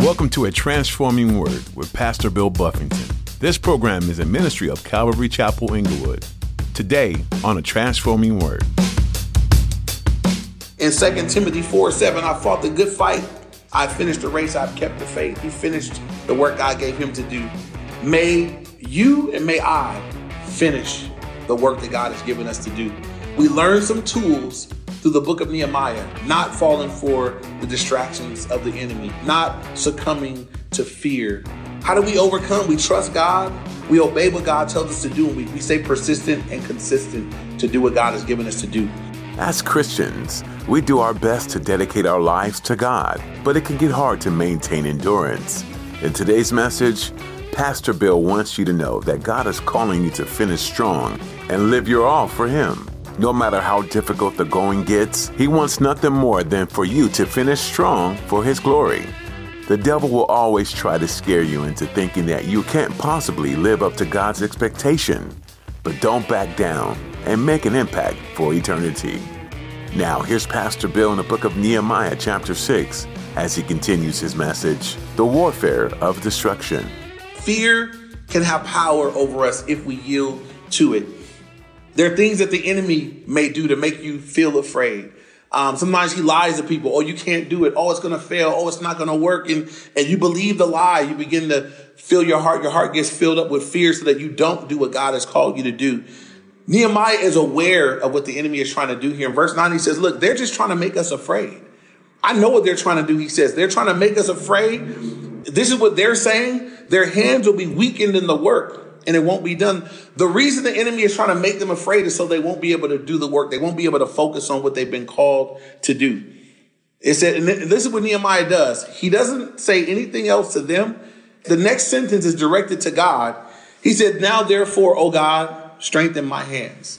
Welcome to A Transforming Word with Pastor Bill Buffington. This program is a ministry of Calvary Chapel Inglewood. Today on A Transforming Word. In 2 Timothy 4 7, I fought the good fight. I finished the race. I've kept the faith. He finished the work God gave him to do. May you and may I finish the work that God has given us to do. We learn some tools through the book of Nehemiah, not falling for the distractions of the enemy, not succumbing to fear. How do we overcome? We trust God, we obey what God tells us to do, and we, we stay persistent and consistent to do what God has given us to do. As Christians, we do our best to dedicate our lives to God, but it can get hard to maintain endurance. In today's message, Pastor Bill wants you to know that God is calling you to finish strong and live your all for Him. No matter how difficult the going gets, He wants nothing more than for you to finish strong for His glory. The devil will always try to scare you into thinking that you can't possibly live up to God's expectation. But don't back down and make an impact for eternity. Now, here's Pastor Bill in the book of Nehemiah, chapter 6, as he continues his message The Warfare of Destruction. Fear can have power over us if we yield to it. There are things that the enemy may do to make you feel afraid. Um, sometimes he lies to people. Oh, you can't do it. Oh, it's going to fail. Oh, it's not going to work. And, and you believe the lie. You begin to fill your heart. Your heart gets filled up with fear so that you don't do what God has called you to do. Nehemiah is aware of what the enemy is trying to do here. In verse 9, he says, Look, they're just trying to make us afraid. I know what they're trying to do. He says, They're trying to make us afraid. This is what they're saying. Their hands will be weakened in the work and it won't be done. The reason the enemy is trying to make them afraid is so they won't be able to do the work. They won't be able to focus on what they've been called to do. It said, and this is what Nehemiah does. He doesn't say anything else to them. The next sentence is directed to God. He said, Now therefore, O God, strengthen my hands.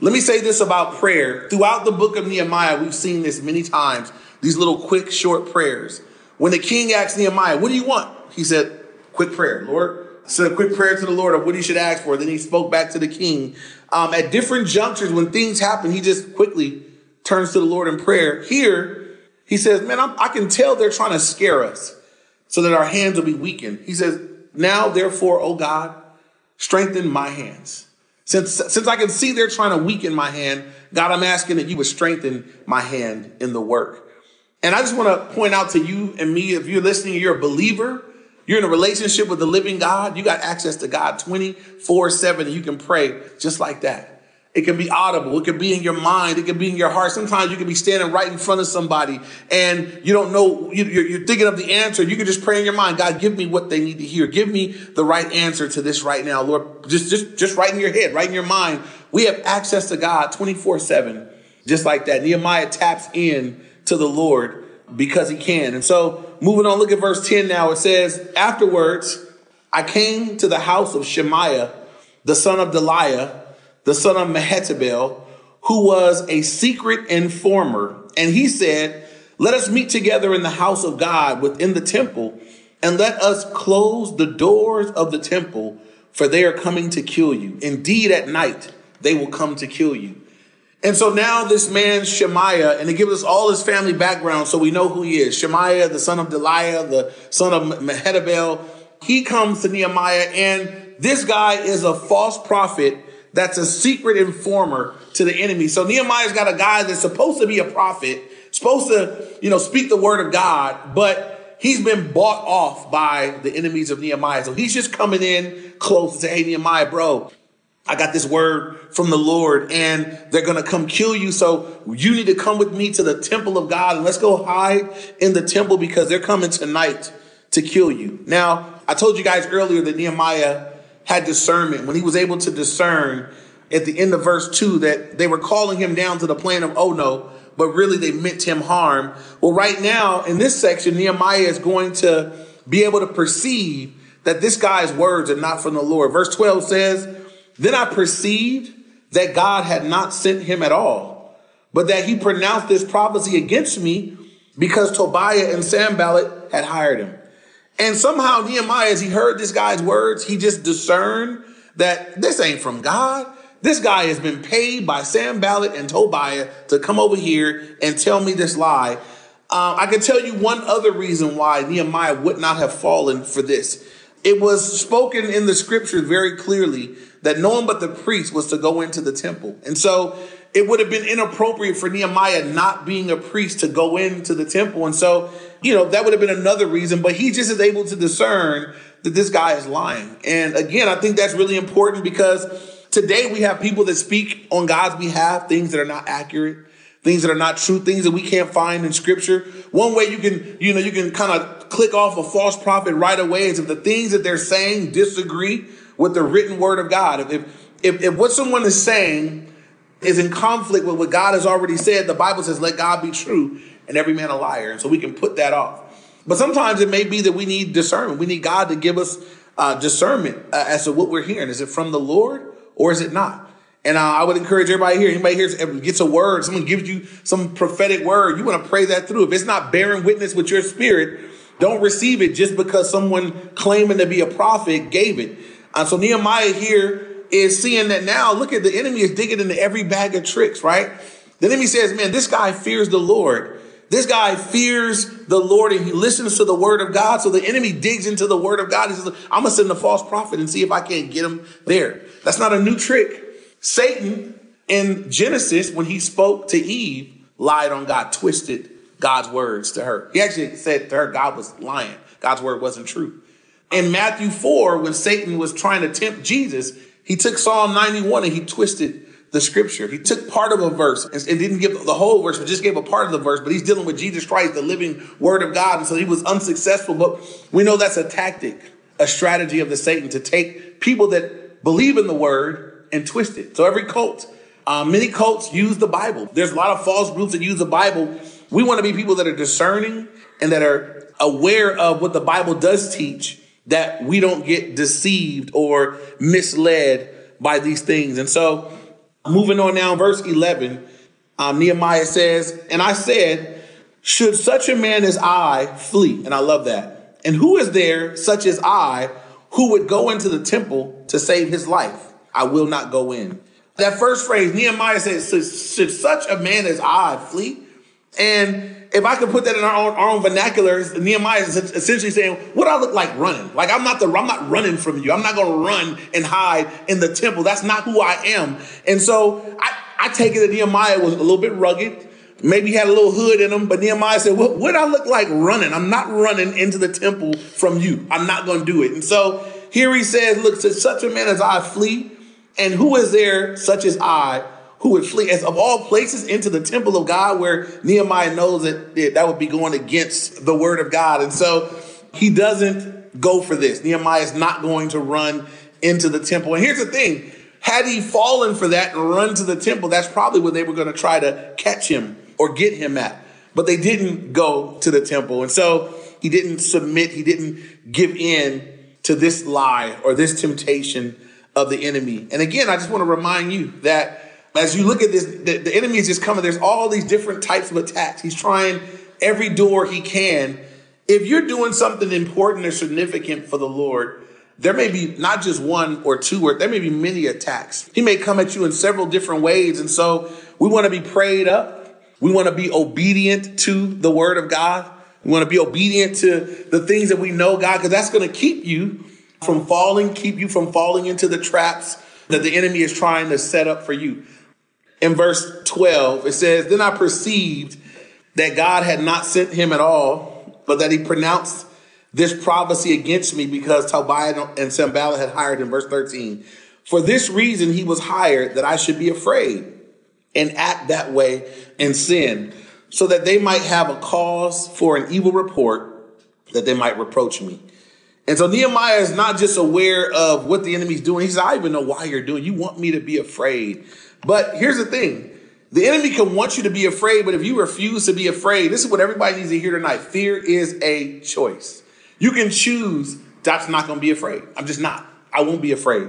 Let me say this about prayer. Throughout the book of Nehemiah, we've seen this many times, these little quick, short prayers. When the king asked Nehemiah, What do you want? He said, Quick prayer, Lord, said a quick prayer to the Lord of what he should ask for. Then he spoke back to the king. Um, at different junctures, when things happen, he just quickly turns to the Lord in prayer. Here, he says, Man, I'm, I can tell they're trying to scare us so that our hands will be weakened. He says, Now, therefore, O God, strengthen my hands. Since, since I can see they're trying to weaken my hand, God, I'm asking that you would strengthen my hand in the work. And I just want to point out to you and me, if you're listening, you're a believer, you're in a relationship with the living God. You got access to God 24 7. You can pray just like that. It can be audible. It can be in your mind. It can be in your heart. Sometimes you can be standing right in front of somebody and you don't know, you're thinking of the answer. You can just pray in your mind. God, give me what they need to hear. Give me the right answer to this right now. Lord, just, just, just right in your head, right in your mind. We have access to God 24 7, just like that. Nehemiah taps in to the Lord because he can. And so moving on, look at verse 10 now. It says, Afterwards, I came to the house of Shemaiah, the son of Delaiah, the son of Mehetabel, who was a secret informer. And he said, Let us meet together in the house of God within the temple, and let us close the doors of the temple, for they are coming to kill you. Indeed, at night they will come to kill you. And so now this man, Shemaiah, and it gives us all his family background so we know who he is. Shemaiah, the son of Delaiah, the son of Mehetabel, he comes to Nehemiah, and this guy is a false prophet that's a secret informer to the enemy. So Nehemiah's got a guy that's supposed to be a prophet, supposed to, you know, speak the word of God, but he's been bought off by the enemies of Nehemiah. So he's just coming in close and say, Hey, Nehemiah, bro, I got this word from the Lord and they're going to come kill you. So you need to come with me to the temple of God and let's go hide in the temple because they're coming tonight to kill you. Now, I told you guys earlier that Nehemiah had discernment when he was able to discern at the end of verse two that they were calling him down to the plain of Ono, but really they meant him harm. Well, right now in this section, Nehemiah is going to be able to perceive that this guy's words are not from the Lord. Verse 12 says, then I perceived that God had not sent him at all, but that he pronounced this prophecy against me because Tobiah and Sanballat had hired him. And somehow Nehemiah, as he heard this guy's words, he just discerned that this ain't from God. This guy has been paid by Sanballat and Tobiah to come over here and tell me this lie. Um, I can tell you one other reason why Nehemiah would not have fallen for this. It was spoken in the scriptures very clearly that no one but the priest was to go into the temple. And so it would have been inappropriate for Nehemiah not being a priest to go into the temple. And so, you know, that would have been another reason, but he just is able to discern that this guy is lying. And again, I think that's really important because today we have people that speak on God's behalf, things that are not accurate things that are not true, things that we can't find in scripture. One way you can, you know, you can kind of click off a false prophet right away is if the things that they're saying disagree with the written word of God. If, if, if what someone is saying is in conflict with what God has already said, the Bible says, let God be true and every man a liar. And so we can put that off. But sometimes it may be that we need discernment. We need God to give us uh, discernment uh, as to what we're hearing. Is it from the Lord or is it not? And uh, I would encourage everybody here, anybody here gets a word, someone gives you some prophetic word, you want to pray that through. If it's not bearing witness with your spirit, don't receive it just because someone claiming to be a prophet gave it. Uh, so Nehemiah here is seeing that now, look at the enemy is digging into every bag of tricks, right? The enemy says, man, this guy fears the Lord. This guy fears the Lord and he listens to the word of God. So the enemy digs into the word of God. He says, I'm going to send a false prophet and see if I can't get him there. That's not a new trick. Satan in Genesis, when he spoke to Eve, lied on God, twisted God's words to her. He actually said to her, God was lying. God's word wasn't true. In Matthew 4, when Satan was trying to tempt Jesus, he took Psalm 91 and he twisted the scripture. He took part of a verse and didn't give the whole verse, but just gave a part of the verse. But he's dealing with Jesus Christ, the living word of God. And so he was unsuccessful. But we know that's a tactic, a strategy of the Satan to take people that believe in the word and twist it. So every cult, uh, many cults use the Bible. There's a lot of false groups that use the Bible. We want to be people that are discerning and that are aware of what the Bible does teach, that we don't get deceived or misled by these things. And so, moving on now, verse 11, um, Nehemiah says, And I said, Should such a man as I flee? And I love that. And who is there, such as I, who would go into the temple to save his life? I will not go in. That first phrase, Nehemiah says, should such a man as I flee? And if I could put that in our own, our own vernacular, Nehemiah is essentially saying, what I look like running? Like I'm not the, I'm not running from you. I'm not going to run and hide in the temple. That's not who I am. And so I, I take it that Nehemiah was a little bit rugged. Maybe he had a little hood in him, but Nehemiah said, what, what I look like running? I'm not running into the temple from you. I'm not going to do it. And so here he says, look, to such a man as I flee, and who is there such as I who would flee as of all places into the temple of God where Nehemiah knows that that would be going against the word of God. And so he doesn't go for this. Nehemiah is not going to run into the temple. And here's the thing. Had he fallen for that and run to the temple, that's probably where they were going to try to catch him or get him at. But they didn't go to the temple. And so he didn't submit. He didn't give in to this lie or this temptation of the enemy. And again, I just want to remind you that as you look at this, the, the enemy is just coming. There's all these different types of attacks. He's trying every door he can. If you're doing something important or significant for the Lord, there may be not just one or two, or there may be many attacks. He may come at you in several different ways. And so we want to be prayed up. We want to be obedient to the word of God. We want to be obedient to the things that we know, God, because that's going to keep you from falling, keep you from falling into the traps that the enemy is trying to set up for you. In verse 12, it says, Then I perceived that God had not sent him at all, but that he pronounced this prophecy against me because Tobiah and Sanballat had hired him. Verse 13. For this reason he was hired that I should be afraid and act that way and sin, so that they might have a cause for an evil report, that they might reproach me. And so Nehemiah is not just aware of what the enemy's doing. He says, I even know why you're doing. You want me to be afraid. But here's the thing. The enemy can want you to be afraid, but if you refuse to be afraid, this is what everybody needs to hear tonight. Fear is a choice. You can choose, that's not going to be afraid. I'm just not. I won't be afraid.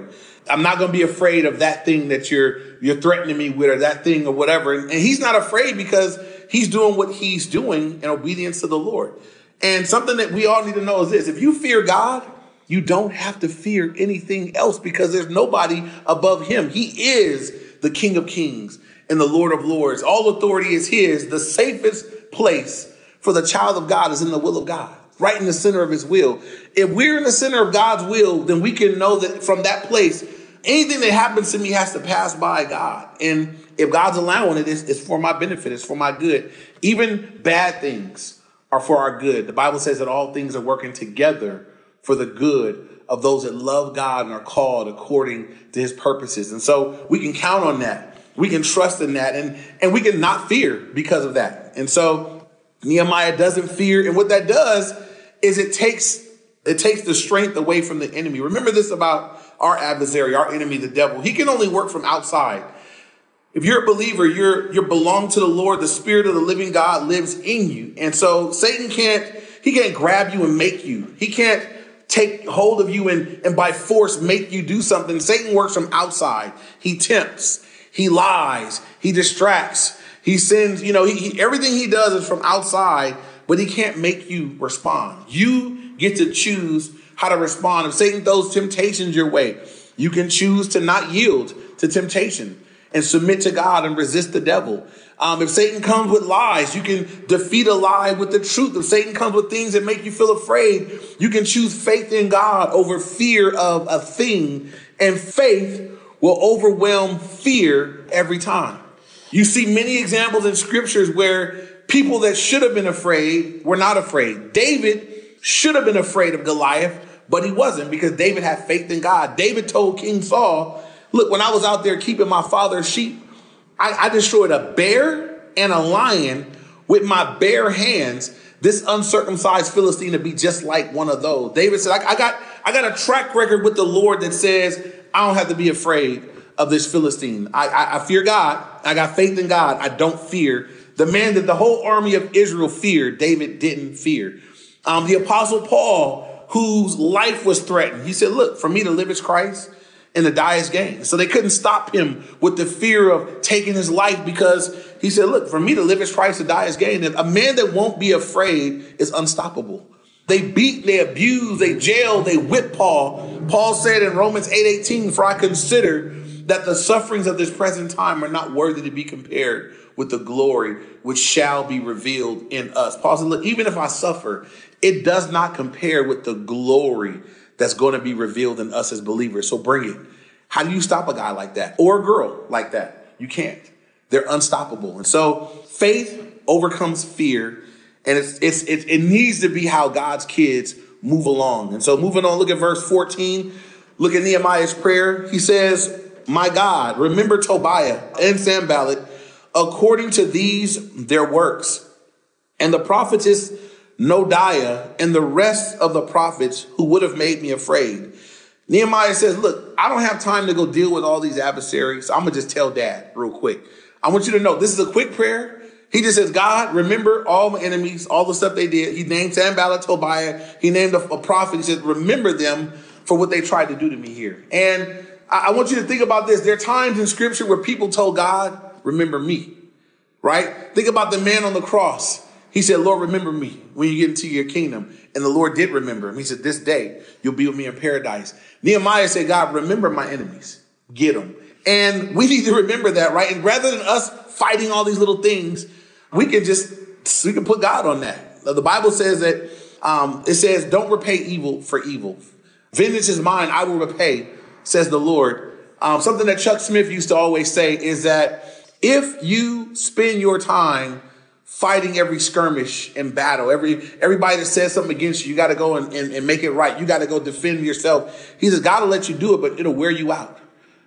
I'm not going to be afraid of that thing that you're you're threatening me with or that thing or whatever. And, and he's not afraid because he's doing what he's doing in obedience to the Lord. And something that we all need to know is this if you fear God, you don't have to fear anything else because there's nobody above him. He is the King of Kings and the Lord of Lords. All authority is his. The safest place For the child of God is in the will of God, right in the center of his will. If we're in the center of God's will, then we can know that from that place, anything that happens to me has to pass by God. And if God's allowing it, it's, it's for my benefit, it's for my good. Even bad things are for our good. The Bible says that all things are working together for the good of those that love God and are called according to his purposes. And so we can count on that. We can trust in that and, and we can not fear because of that. And so Nehemiah doesn't fear. And what that does is it takes it takes the strength away from the enemy. Remember this about our adversary, our enemy, the devil. He can only work from outside. If you're a believer, you're you belong to the Lord. The Spirit of the living God lives in you, and so Satan can't he can't grab you and make you. He can't take hold of you and, and by force make you do something. Satan works from outside. He tempts, he lies, he distracts, he sends, you know, he, he, everything he does is from outside, but he can't make you respond. You get to choose how to respond. If Satan throws temptations your way, you can choose to not yield to temptation and submit to God and resist the devil. Um, if Satan comes with lies, you can defeat a lie with the truth. If Satan comes with things that make you feel afraid, you can choose faith in God over fear of a thing. And faith will overwhelm fear every time. You see many examples in scriptures where people that should have been afraid were not afraid. David should have been afraid of Goliath, but he wasn't because David had faith in God. David told King Saul, Look, when I was out there keeping my father's sheep, I, I destroyed a bear and a lion with my bare hands. This uncircumcised Philistine to be just like one of those. David said, I, I got I got a track record with the Lord that says I don't have to be afraid of this Philistine. I, I, I, fear God. I got faith in God. I don't fear. The man that the whole army of Israel feared, David didn't fear. Um, the apostle Paul, whose life was threatened, he said, look, for me to live is Christ and to die is. So they couldn't stop him with the fear of taking his life because he said, look, for me to live is Christ, to die is gain. And a man that won't be afraid is unstoppable. They beat, they abuse, they jail, they whip Paul. Paul said in Romans 8 18, for I consider that the sufferings of this present time are not worthy to be compared with the glory which shall be revealed in us. Paul said, look, even if I suffer, it does not compare with the glory that's going to be revealed in us as believers. So bring it. How do you stop a guy like that or a girl like that? You can't. They're unstoppable. And so faith overcomes fear. And it's, it's, it, it needs to be how God's kids move along. And so moving on, look at verse 14. Look at Nehemiah's prayer. He says, My God, remember Tobiah and Sanballat according to these their works. And the prophetess Noadiah, and the rest of the prophets who would have made me afraid. Nehemiah says, Look, I don't have time to go deal with all these adversaries. I'm going to just tell dad real quick. I want you to know this is a quick prayer. He just says, God, remember all my enemies, all the stuff they did. He named Sanballat, Tobiah. He named a, a prophet. He said, remember them for what they tried to do to me here. And I, I want you to think about this. There are times in scripture where people told God, remember me, right? Think about the man on the cross. He said, Lord, remember me when you get into your kingdom. And the Lord did remember him. He said, This day you'll be with me in paradise. Nehemiah said, God, remember my enemies. Get them. And we need to remember that, right? And rather than us fighting all these little things, we can just, we can put God on that. The Bible says that, um, it says, don't repay evil for evil. Vengeance is mine, I will repay, says the Lord. Um, something that Chuck Smith used to always say is that if you spend your time fighting every skirmish and battle. Every everybody that says something against you, you got to go and, and, and, make it right. You got to go defend yourself. He says, God will let you do it, but it'll wear you out.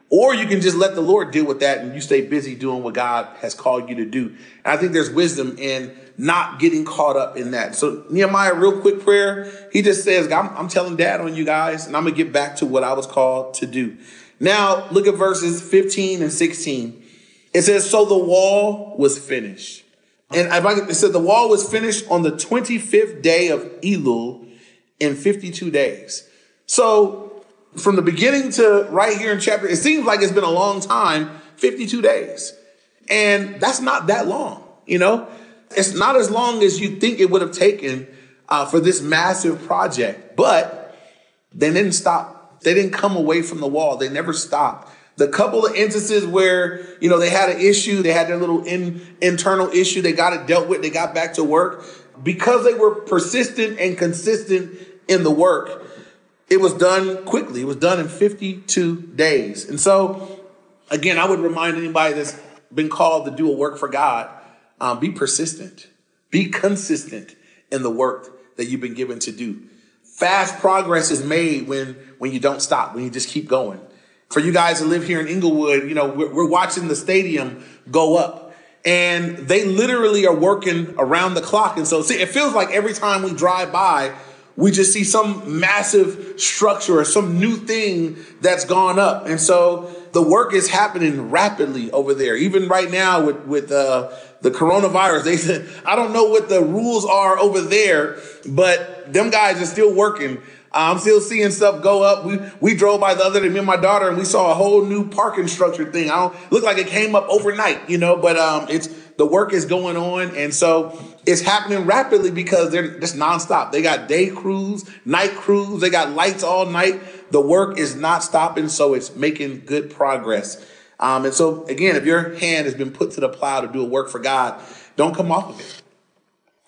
Or you can just let the Lord deal with that and you stay busy doing what God has called you to do. And I think there's wisdom in not getting caught up in that. So Nehemiah, real quick prayer. He just says, I'm, I'm telling dad on you guys and I'm going to get back to what I was called to do. Now look at verses 15 and 16. It says, so the wall was finished and it said the wall was finished on the 25th day of Elul in 52 days. So from the beginning to right here in chapter, it seems like it's been a long time, 52 days. And that's not that long, you know? It's not as long as you think it would have taken uh, for this massive project, but they didn't stop. They didn't come away from the wall. They never stopped. The couple of instances where, you know, they had an issue, they had their little in, internal issue, they got it dealt with, they got back to work. because they were persistent and consistent in the work, it was done quickly. It was done in 52 days. And so, again, I would remind anybody that's been called to do a work for God um, be persistent, be consistent in the work that you've been given to do. Fast progress is made when, when you don't stop, when you just keep going. For you guys that live here in Inglewood, you know, we're, we're watching the stadium go up and they literally are working around the clock. And so see, it feels like every time we drive by, we just see some massive structure or some new thing that's gone up. And so the work is happening rapidly over there. Even right now with, with, uh, the coronavirus, they said, I don't know what the rules are over there, but them guys are still working. I'm still seeing stuff go up. We we drove by the other day, me and my daughter, and we saw a whole new parking structure thing. I don't look like it came up overnight, you know, but um, it's the work is going on, and so it's happening rapidly because they're just nonstop. They got day crews, night crews, they got lights all night. The work is not stopping, so it's making good progress. Um, and so again, if your hand has been put to the plow to do a work for God, don't come off of it.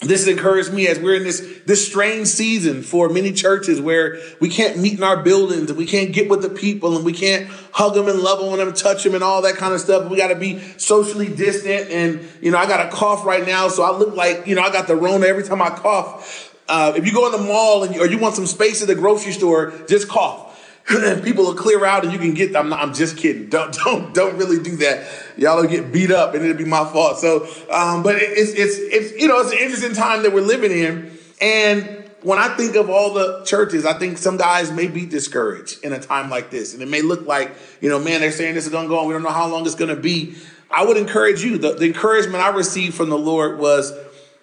This has encouraged me as we're in this, this strange season for many churches where we can't meet in our buildings and we can't get with the people and we can't hug them and love them and touch them and all that kind of stuff. We got to be socially distant. And, you know, I got a cough right now. So I look like, you know, I got the Rona every time I cough. Uh, if you go in the mall and or you want some space at the grocery store, just cough. and people will clear out and you can get I'm not, I'm just kidding. Don't don't don't really do that. Y'all will get beat up and it'll be my fault. So um, but it's it's it's you know it's an interesting time that we're living in. And when I think of all the churches, I think some guys may be discouraged in a time like this. And it may look like, you know, man, they're saying this is gonna go on. We don't know how long it's gonna be. I would encourage you. The, the encouragement I received from the Lord was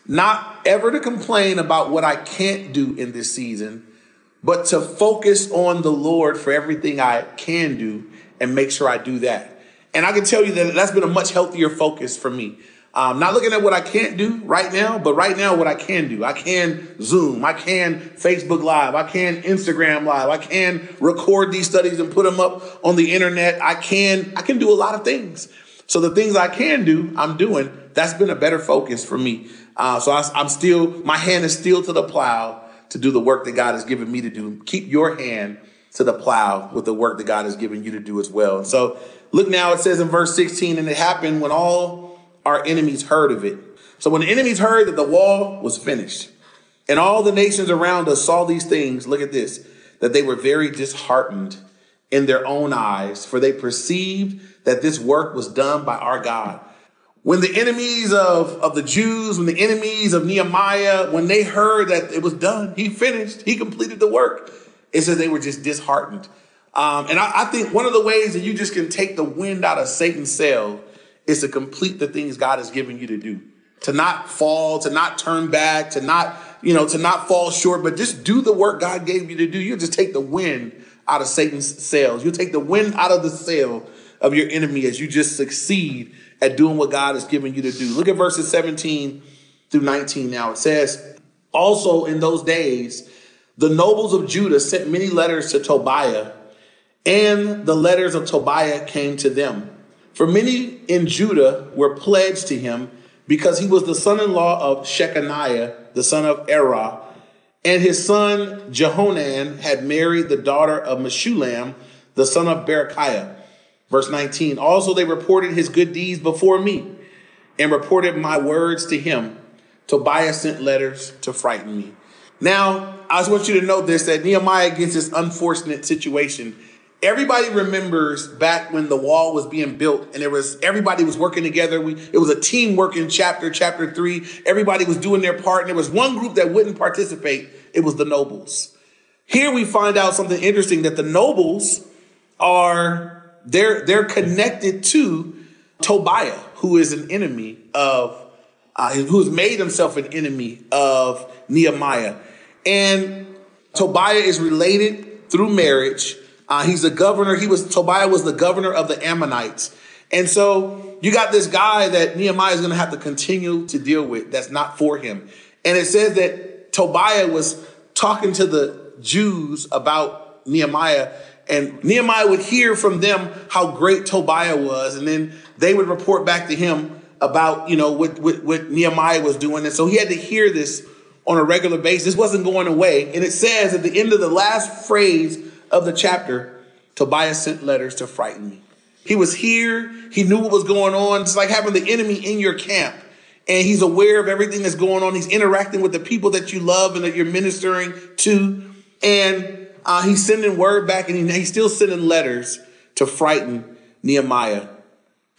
not ever to complain about what I can't do in this season but to focus on the Lord for everything I can do and make sure I do that. And I can tell you that that's been a much healthier focus for me. Um, not looking at what I can't do right now, but right now, what I can do. I can Zoom, I can Facebook Live, I can Instagram Live, I can record these studies and put them up on the internet. I can, I can do a lot of things. So the things I can do, I'm doing. That's been a better focus for me. Uh, so I, I'm still, my hand is still to the plow to do the work that God has given me to do. Keep your hand to the plow with the work that God has given you to do as well. And so look now, it says in verse 16, and it happened when all our enemies heard of it. So when the enemies heard that the wall was finished and all the nations around us saw these things, look at this, that they were very disheartened in their own eyes, for they perceived that this work was done by our God when the enemies of, of the Jews, when the enemies of Nehemiah, when they heard that it was done, he finished, he completed the work, it says they were just disheartened. Um, and I, I, think one of the ways that you just can take the wind out of Satan's sail is to complete the things God has given you to do. To not fall, to not turn back, to not, you know, to not fall short, but just do the work God gave you to do. You'll just take the wind out of Satan's sails. You'll take the wind out of the sail of your enemy as you just succeed at doing what God has given you to do. Look at verses 17 through 19 now. It says, Also in those days, the nobles of Judah sent many letters to Tobiah, and the letters of Tobiah came to them. For many in Judah were pledged to him because he was the son in law of Shechaniah, the son of Arah, and his son Jehonan had married the daughter of Meshullam, the son of Berechiah. Verse 19, also they reported his good deeds before me and reported my words to him. Tobias sent letters to frighten me. Now, I just want you to know this that Nehemiah gets this unfortunate situation. Everybody remembers back when the wall was being built and there was everybody was working together. We, it was a team work in chapter, chapter three. Everybody was doing their part, and there was one group that wouldn't participate. It was the nobles. Here we find out something interesting that the nobles are they're they're connected to Tobiah, who is an enemy of uh, who's made himself an enemy of Nehemiah, and Tobiah is related through marriage. Uh, he's the governor. He was Tobiah was the governor of the Ammonites, and so you got this guy that Nehemiah is going to have to continue to deal with. That's not for him, and it says that Tobiah was talking to the Jews about Nehemiah and Nehemiah would hear from them how great Tobiah was, and then they would report back to him about, you know, what, what, what Nehemiah was doing. And so he had to hear this on a regular basis. This wasn't going away. And it says at the end of the last phrase of the chapter, Tobiah sent letters to frighten me. He was here. He knew what was going on. It's like having the enemy in your camp. And he's aware of everything that's going on. He's interacting with the people that you love and that you're ministering to. And uh, he's sending word back and he, he's still sending letters to frighten Nehemiah.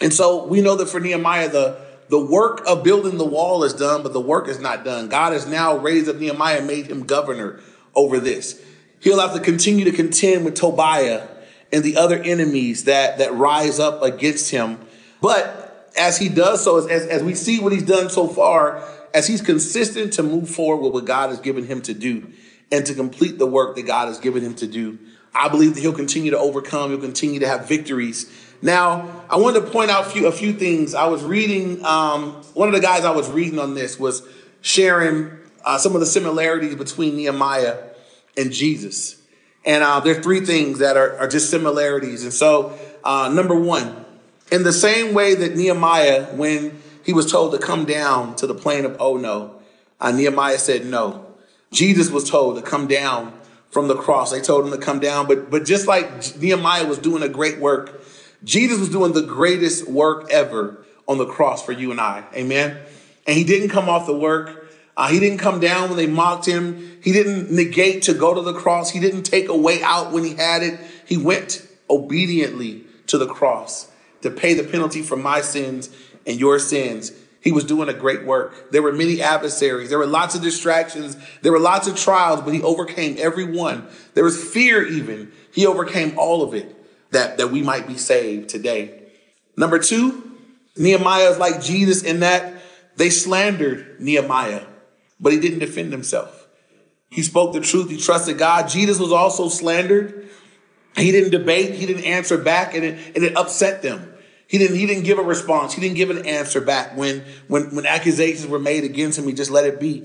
And so we know that for Nehemiah, the, the work of building the wall is done, but the work is not done. God has now raised up Nehemiah made him governor over this. He'll have to continue to contend with Tobiah and the other enemies that, that rise up against him. But as he does so, as, as we see what he's done so far, as he's consistent to move forward with what God has given him to do and to complete the work that God has given him to do, I believe that he'll continue to overcome, he'll continue to have victories. Now, I wanted to point out a few, a few things. I was reading, um, one of the guys I was reading on this was sharing uh, some of the similarities between Nehemiah and Jesus. And uh, there are three things that are, are just similarities. And so, uh, number one, in the same way that Nehemiah, when he was told to come down to the plain of Ono, uh, Nehemiah said no. Jesus was told to come down from the cross. They told him to come down, but but just like Nehemiah was doing a great work, Jesus was doing the greatest work ever on the cross for you and I. Amen. And he didn't come off the work uh, he didn't come down when they mocked him. He didn't negate to go to the cross. He didn't take a way out when he had it. He went obediently to the cross to pay the penalty for my sins and your sins. He was doing a great work. There were many adversaries. There were lots of distractions. There were lots of trials, but he overcame every one. There was fear even. He overcame all of it that, that we might be saved today. Number two, Nehemiah is like Jesus in that they slandered Nehemiah but he didn't defend himself. He spoke the truth. He trusted God. Jesus was also slandered. He didn't debate. He didn't answer back, and it, and it upset them. He didn't, he didn't give a response. He didn't give an answer back when, when, when accusations were made against him. He just let it be.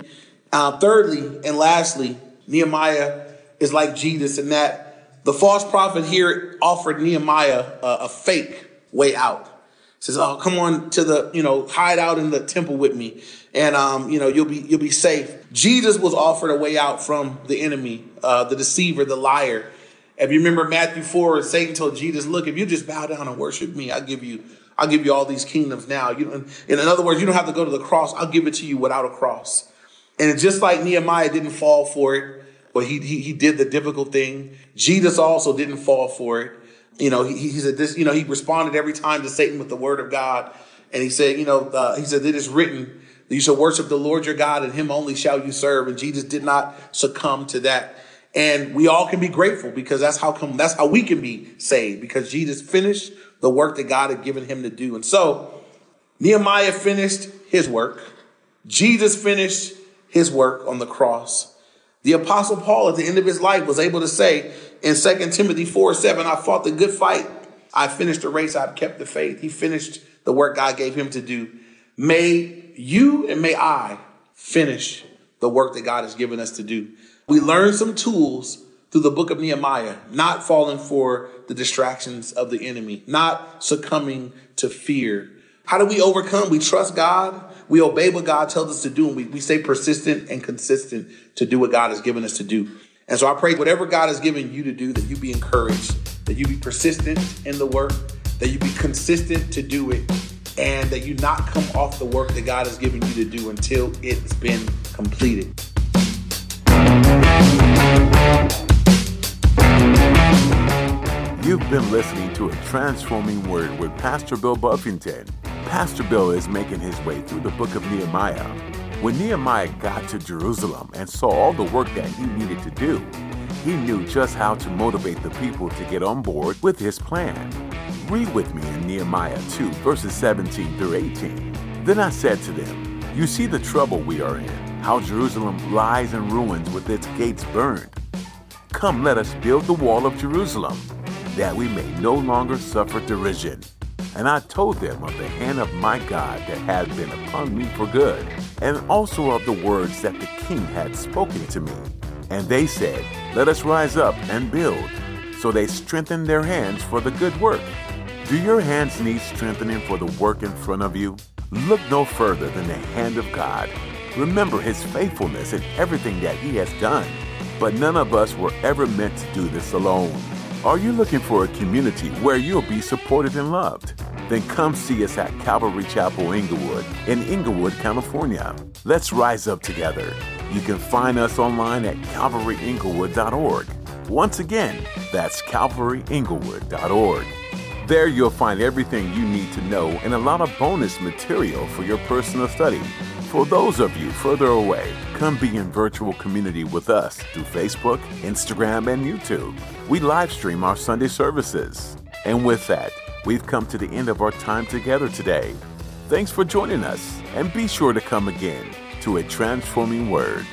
Uh, thirdly, and lastly, Nehemiah is like Jesus in that the false prophet here offered Nehemiah a, a fake way out says, "Oh, come on to the you know hide out in the temple with me, and um, you know you'll be you'll be safe." Jesus was offered a way out from the enemy, uh, the deceiver, the liar. If you remember Matthew four, Satan told Jesus, "Look, if you just bow down and worship me, I'll give you I'll give you all these kingdoms now." You, in other words, you don't have to go to the cross. I'll give it to you without a cross. And just like Nehemiah didn't fall for it, but he, he, he did the difficult thing. Jesus also didn't fall for it you know, he, he said this, you know, he responded every time to Satan with the word of God. And he said, you know, uh, he said, it is written that you shall worship the Lord your God and him only shall you serve. And Jesus did not succumb to that. And we all can be grateful because that's how come, that's how we can be saved because Jesus finished the work that God had given him to do. And so Nehemiah finished his work. Jesus finished his work on the cross. The apostle Paul at the end of his life was able to say, in 2 Timothy 4 7, I fought the good fight. I finished the race. I've kept the faith. He finished the work God gave him to do. May you and may I finish the work that God has given us to do. We learn some tools through the book of Nehemiah, not falling for the distractions of the enemy, not succumbing to fear. How do we overcome? We trust God. We obey what God tells us to do, and we, we stay persistent and consistent to do what God has given us to do. And so I pray whatever God has given you to do, that you be encouraged, that you be persistent in the work, that you be consistent to do it, and that you not come off the work that God has given you to do until it's been completed. You've been listening to a transforming word with Pastor Bill Buffington. Pastor Bill is making his way through the book of Nehemiah when Nehemiah got to Jerusalem and saw all the work that he needed to do, he knew just how to motivate the people to get on board with his plan. Read with me in Nehemiah 2, verses 17 through 18. Then I said to them, You see the trouble we are in, how Jerusalem lies in ruins with its gates burned. Come, let us build the wall of Jerusalem, that we may no longer suffer derision. And I told them of the hand of my God that had been upon me for good, and also of the words that the king had spoken to me. And they said, Let us rise up and build. So they strengthened their hands for the good work. Do your hands need strengthening for the work in front of you? Look no further than the hand of God. remember his faithfulness in everything that he has done. But none of us were ever meant to do this alone. Are you looking for a community where you'll be supported and loved? Then come see us at Calvary Chapel Inglewood in Inglewood, California. Let's rise up together. You can find us online at calvaryinglewood.org. Once again, that's calvaryinglewood.org. There you'll find everything you need to know and a lot of bonus material for your personal study. For those of you further away, come be in virtual community with us through Facebook, Instagram, and YouTube. We live stream our Sunday services. And with that, we've come to the end of our time together today. Thanks for joining us, and be sure to come again to a transforming word.